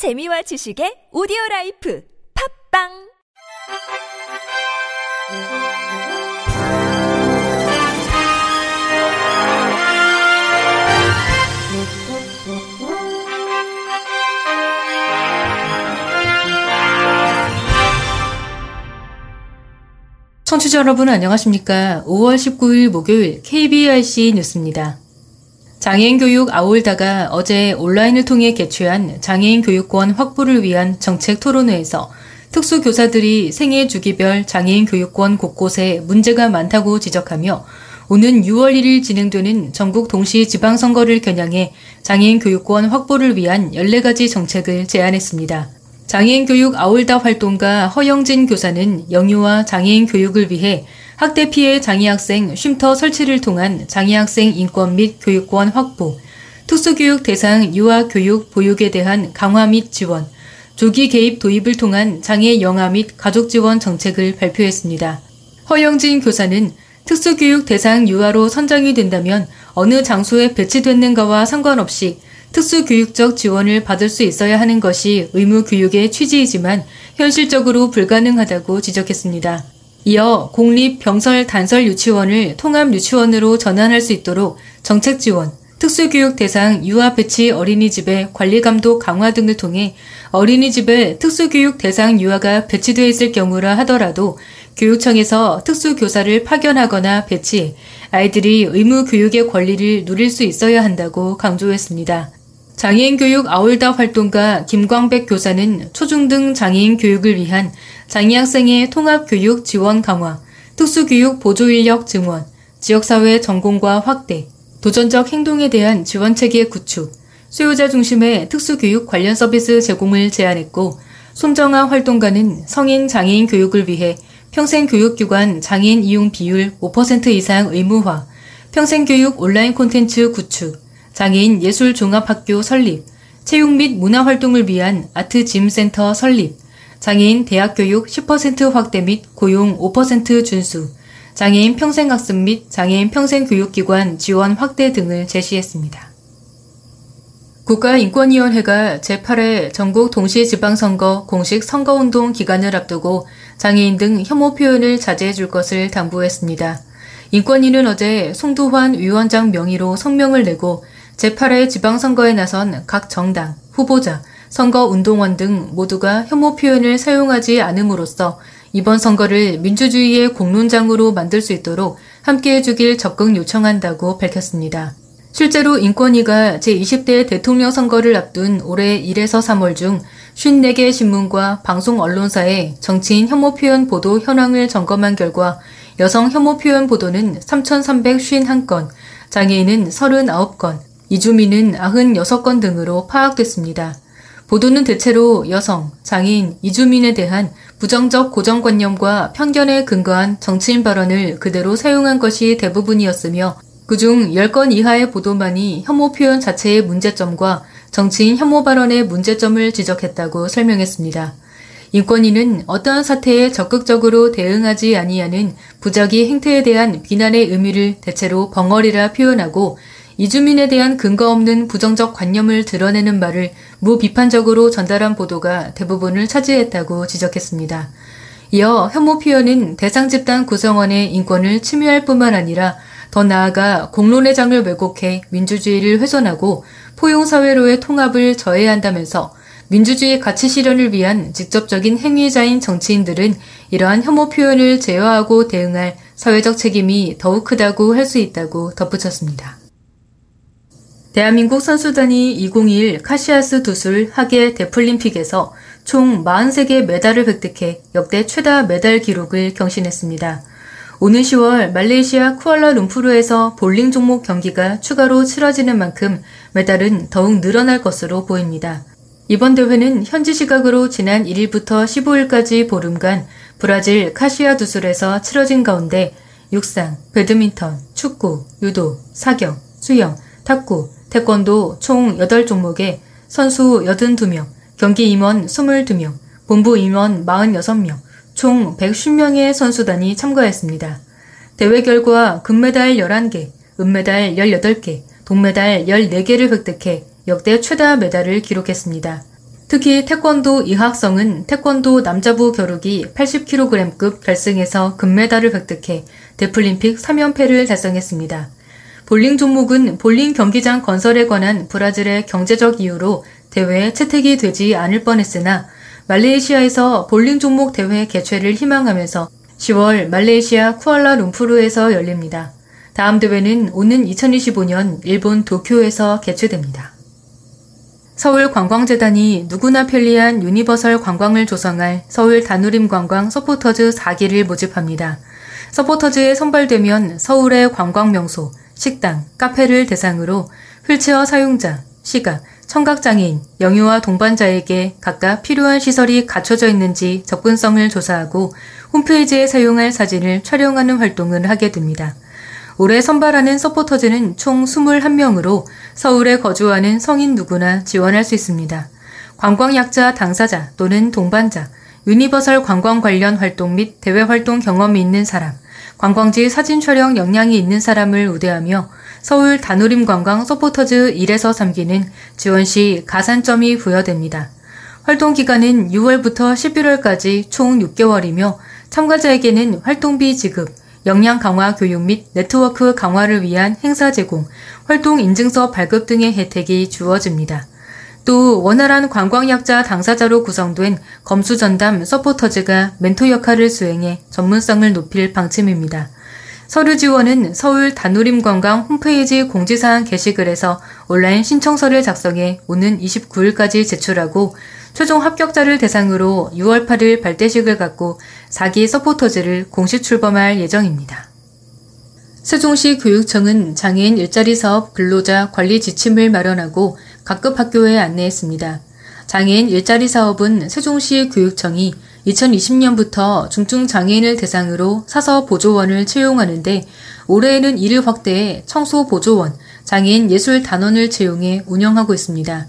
재미와 지식의 오디오 라이프 팝빵 청취자 여러분 안녕하십니까? 5월 19일 목요일 KBRC 뉴스입니다. 장애인 교육 아울다가 어제 온라인을 통해 개최한 장애인 교육권 확보를 위한 정책 토론회에서 특수교사들이 생애 주기별 장애인 교육권 곳곳에 문제가 많다고 지적하며 오는 6월 1일 진행되는 전국 동시 지방선거를 겨냥해 장애인 교육권 확보를 위한 14가지 정책을 제안했습니다. 장애인 교육 아울다 활동가 허영진 교사는 영유아 장애인 교육을 위해 학대 피해 장애 학생 쉼터 설치를 통한 장애 학생 인권 및 교육권 확보, 특수교육 대상 유아 교육 보육에 대한 강화 및 지원, 조기 개입 도입을 통한 장애 영아 및 가족 지원 정책을 발표했습니다. 허영진 교사는 특수교육 대상 유아로 선정이 된다면 어느 장소에 배치됐는가와 상관없이 특수교육적 지원을 받을 수 있어야 하는 것이 의무교육의 취지이지만 현실적으로 불가능하다고 지적했습니다. 이어 공립 병설 단설 유치원을 통합 유치원으로 전환할 수 있도록 정책 지원, 특수교육 대상 유아 배치 어린이집의 관리 감독 강화 등을 통해 어린이집에 특수교육 대상 유아가 배치되어 있을 경우라 하더라도 교육청에서 특수교사를 파견하거나 배치, 아이들이 의무 교육의 권리를 누릴 수 있어야 한다고 강조했습니다. 장애인 교육 아울다 활동가 김광백 교사는 초중등 장애인 교육을 위한 장애 학생의 통합 교육 지원 강화, 특수교육 보조 인력 증원, 지역사회 전공과 확대, 도전적 행동에 대한 지원 체계 구축, 수요자 중심의 특수교육 관련 서비스 제공을 제안했고, 손정아 활동가는 성인 장애인 교육을 위해 평생교육기관 장애인 이용 비율 5% 이상 의무화, 평생교육 온라인 콘텐츠 구축, 장애인 예술종합학교 설립, 체육 및 문화활동을 위한 아트짐센터 설립, 장애인 대학 교육 10% 확대 및 고용 5% 준수, 장애인 평생학습 및 장애인 평생교육기관 지원 확대 등을 제시했습니다. 국가인권위원회가 제8회 전국 동시지방선거 공식 선거운동 기간을 앞두고 장애인 등 혐오 표현을 자제해 줄 것을 당부했습니다. 인권위는 어제 송두환 위원장 명의로 성명을 내고 제8회 지방선거에 나선 각 정당, 후보자, 선거 운동원 등 모두가 혐오 표현을 사용하지 않음으로써 이번 선거를 민주주의의 공론장으로 만들 수 있도록 함께 해 주길 적극 요청한다고 밝혔습니다. 실제로 인권위가 제20대 대통령 선거를 앞둔 올해 1에서 3월 중 54개 신문과 방송 언론사의 정치인 혐오 표현 보도 현황을 점검한 결과 여성 혐오 표현 보도는 3,351건, 장애인은 39건, 이주민은 96건 등으로 파악됐습니다. 보도는 대체로 여성, 장애인, 이주민에 대한 부정적 고정관념과 편견에 근거한 정치인 발언을 그대로 사용한 것이 대부분이었으며 그중 10건 이하의 보도만이 혐오 표현 자체의 문제점과 정치인 혐오 발언의 문제점을 지적했다고 설명했습니다. 인권위는 어떠한 사태에 적극적으로 대응하지 아니하는 부작위 행태에 대한 비난의 의미를 대체로 벙어리라 표현하고 이주민에 대한 근거 없는 부정적 관념을 드러내는 말을 무비판적으로 전달한 보도가 대부분을 차지했다고 지적했습니다. 이어 혐오 표현은 대상 집단 구성원의 인권을 침해할 뿐만 아니라 더 나아가 공론의 장을 왜곡해 민주주의를 훼손하고 포용사회로의 통합을 저해한다면서 민주주의 가치 실현을 위한 직접적인 행위자인 정치인들은 이러한 혐오 표현을 제어하고 대응할 사회적 책임이 더욱 크다고 할 수 있다고 덧붙였습니다. 대한민국 선수단이 2021 카시아스 두술 하계 데플림픽에서 총 43개 메달을 획득해 역대 최다 메달 기록을 경신했습니다. 오는 10월 말레이시아 쿠알라룸푸르에서 볼링 종목 경기가 추가로 치러지는 만큼 메달은 더욱 늘어날 것으로 보입니다. 이번 대회는 현지 시각으로 지난 1일부터 15일까지 보름간 브라질 카시아 두술에서 치러진 가운데 육상, 배드민턴, 축구, 유도, 사격, 수영, 탁구, 태권도 총 8종목에 선수 82명, 경기 임원 22명, 본부 임원 46명, 총 110명의 선수단이 참가했습니다. 대회 결과 금메달 11개, 은메달 18개, 동메달 14개를 획득해 역대 최다 메달을 기록했습니다. 특히 태권도 이학성은 태권도 남자부 겨루기 80kg급 결승에서 금메달을 획득해 데플림픽 3연패를 달성했습니다. 볼링 종목은 볼링 경기장 건설에 관한 브라질의 경제적 이유로 대회에 채택이 되지 않을 뻔했으나 말레이시아에서 볼링 종목 대회 개최를 희망하면서 10월 말레이시아 쿠알라룸푸르에서 열립니다. 다음 대회는 오는 2025년 일본 도쿄에서 개최됩니다. 서울관광재단이 누구나 편리한 universal 관광을 조성할 서울 다누림 관광 서포터즈 4기를 모집합니다. 서포터즈에 선발되면 서울의 관광 명소, 식당, 카페를 대상으로 휠체어 사용자, 시각, 청각장애인, 영유아 동반자에게 각각 필요한 시설이 갖춰져 있는지 접근성을 조사하고 홈페이지에 사용할 사진을 촬영하는 활동을 하게 됩니다. 올해 선발하는 서포터즈는 총 21명으로 서울에 거주하는 성인 누구나 지원할 수 있습니다. 관광약자 당사자 또는 동반자, universal 관광 관련 활동 및 대외 활동 경험이 있는 사람, 관광지 사진 촬영 역량이 있는 사람을 우대하며 서울 다누림 관광 서포터즈 1에서 3기는 지원 시 가산점이 부여됩니다. 활동 기간은 6월부터 11월까지 총 6개월이며 참가자에게는 활동비 지급, 역량 강화 교육 및 네트워크 강화를 위한 행사 제공, 활동 인증서 발급 등의 혜택이 주어집니다. 또 원활한 관광약자 당사자로 구성된 검수전담 서포터즈가 멘토 역할을 수행해 전문성을 높일 방침입니다. 서류 지원은 서울 다누림 관광 홈페이지 공지사항 게시글에서 온라인 신청서를 작성해 오는 29일까지 제출하고 최종 합격자를 대상으로 6월 8일 발대식을 갖고 4기 서포터즈를 공식 출범할 예정입니다. 세종시 교육청은 장애인 일자리 사업 근로자 관리 지침을 마련하고 각급 학교에 안내했습니다. 장애인 일자리 사업은 세종시 교육청이 2020년부터 중증 장애인을 대상으로 사서 보조원을 채용하는데 올해에는 이를 확대해 청소 보조원, 장애인 예술 단원을 채용해 운영하고 있습니다.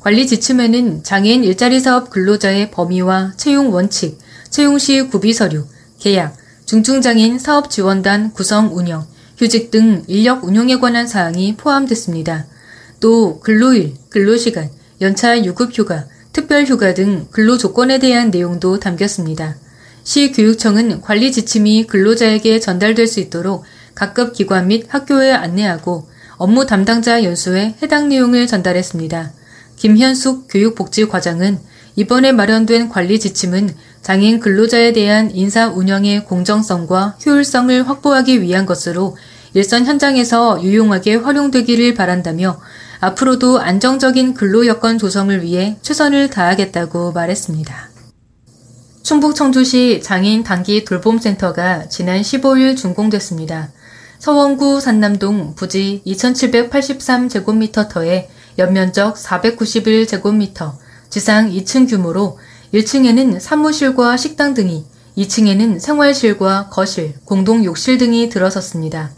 관리 지침에는 장애인 일자리 사업 근로자의 범위와 채용 원칙, 채용 시 구비 서류, 계약, 중증장애인 사업 지원단 구성 운영, 휴직 등 인력 운용에 관한 사항이 포함됐습니다. 또 근로일, 근로시간, 연차 유급휴가, 특별휴가 등 근로 조건에 대한 내용도 담겼습니다. 시교육청은 관리 지침이 근로자에게 전달될 수 있도록 각급 기관 및 학교에 안내하고 업무 담당자 연수에 해당 내용을 전달했습니다. 김현숙 교육복지과장은 이번에 마련된 관리 지침은 장애인 근로자에 대한 인사 운영의 공정성과 효율성을 확보하기 위한 것으로 일선 현장에서 유용하게 활용되기를 바란다며 앞으로도 안정적인 근로 여건 조성을 위해 최선을 다하겠다고 말했습니다. 충북 청주시 장애인 단기 돌봄센터가 지난 15일 준공됐습니다. 서원구 산남동 부지 2783제곱미터터에 연면적 491제곱미터, 지상 2층 규모로 1층에는 사무실과 식당 등이, 2층에는 생활실과 거실, 공동 욕실 등이 들어섰습니다.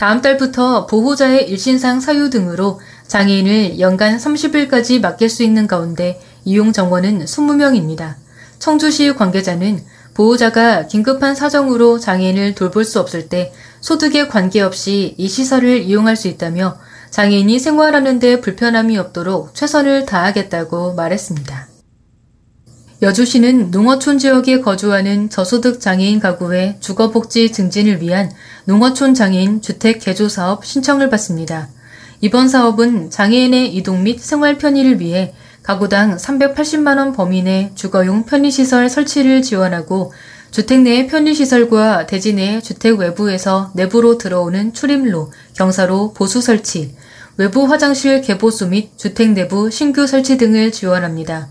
다음 달부터 보호자의 일신상 사유 등으로 장애인을 연간 30일까지 맡길 수 있는 가운데 이용 정원은 20명입니다. 청주시 관계자는 보호자가 긴급한 사정으로 장애인을 돌볼 수 없을 때 소득에 관계없이 이 시설을 이용할 수 있다며 장애인이 생활하는 데 불편함이 없도록 최선을 다하겠다고 말했습니다. 여주시는 농어촌 지역에 거주하는 저소득 장애인 가구의 주거복지 증진을 위한 농어촌 장애인 주택 개조 사업 신청을 받습니다. 이번 사업은 장애인의 이동 및 생활 편의를 위해 가구당 380만원 범위 내 주거용 편의시설 설치를 지원하고 주택 내 편의시설과 대지 내 주택 외부에서 내부로 들어오는 출입로, 경사로 보수 설치, 외부 화장실 개보수 및 주택 내부 신규 설치 등을 지원합니다.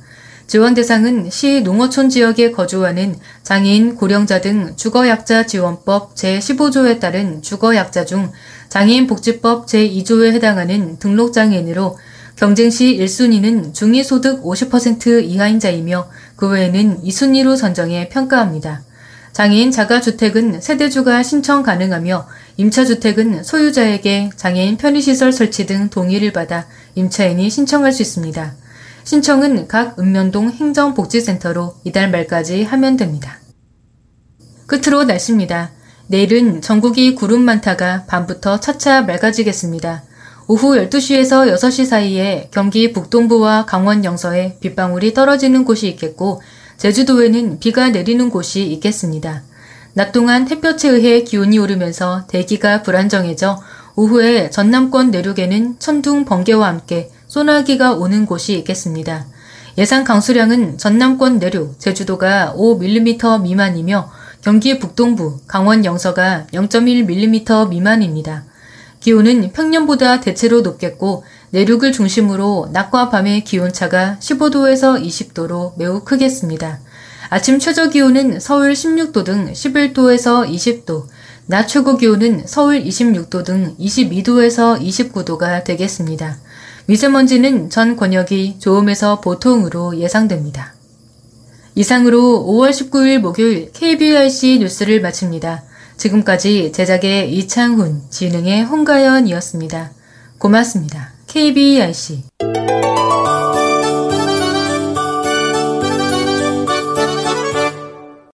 지원 대상은 시 농어촌 지역에 거주하는 장애인, 고령자 등 주거약자 지원법 제15조에 따른 주거약자 중 장애인 복지법 제2조에 해당하는 등록장애인으로 경쟁 시 1순위는 중위소득 50% 이하인 자이며 그 외에는 2순위로 선정해 평가합니다. 장애인 자가주택은 세대주가 신청 가능하며 임차주택은 소유자에게 장애인 편의시설 설치 등 동의를 받아 임차인이 신청할 수 있습니다. 신청은 각 읍면동 행정복지센터로 이달 말까지 하면 됩니다. 끝으로 날씨입니다. 내일은 전국이 구름 많다가 밤부터 차차 맑아지겠습니다. 오후 12시에서 6시 사이에 경기 북동부와 강원 영서에 빗방울이 떨어지는 곳이 있겠고 제주도에는 비가 내리는 곳이 있겠습니다. 낮 동안 햇볕에 의해 기온이 오르면서 대기가 불안정해져 오후에 전남권 내륙에는 천둥, 번개와 함께 소나기가 오는 곳이 있겠습니다. 예상 강수량은 전남권 내륙, 제주도가 5mm 미만이며 경기 북동부, 강원 영서가 0.1mm 미만입니다. 기온은 평년보다 대체로 높겠고 내륙을 중심으로 낮과 밤의 기온차가 15도에서 20도로 매우 크겠습니다. 아침 최저 기온은 서울 16도 등 11도에서 20도, 낮 최고 기온은 서울 26도 등 22도에서 29도가 되겠습니다. 미세먼지는 전 권역이 좋음에서 보통으로 예상됩니다. 이상으로 5월 19일 목요일 KBRC 뉴스를 마칩니다. 지금까지 제작의 이창훈, 진흥의 홍가연이었습니다. 고맙습니다. KBRC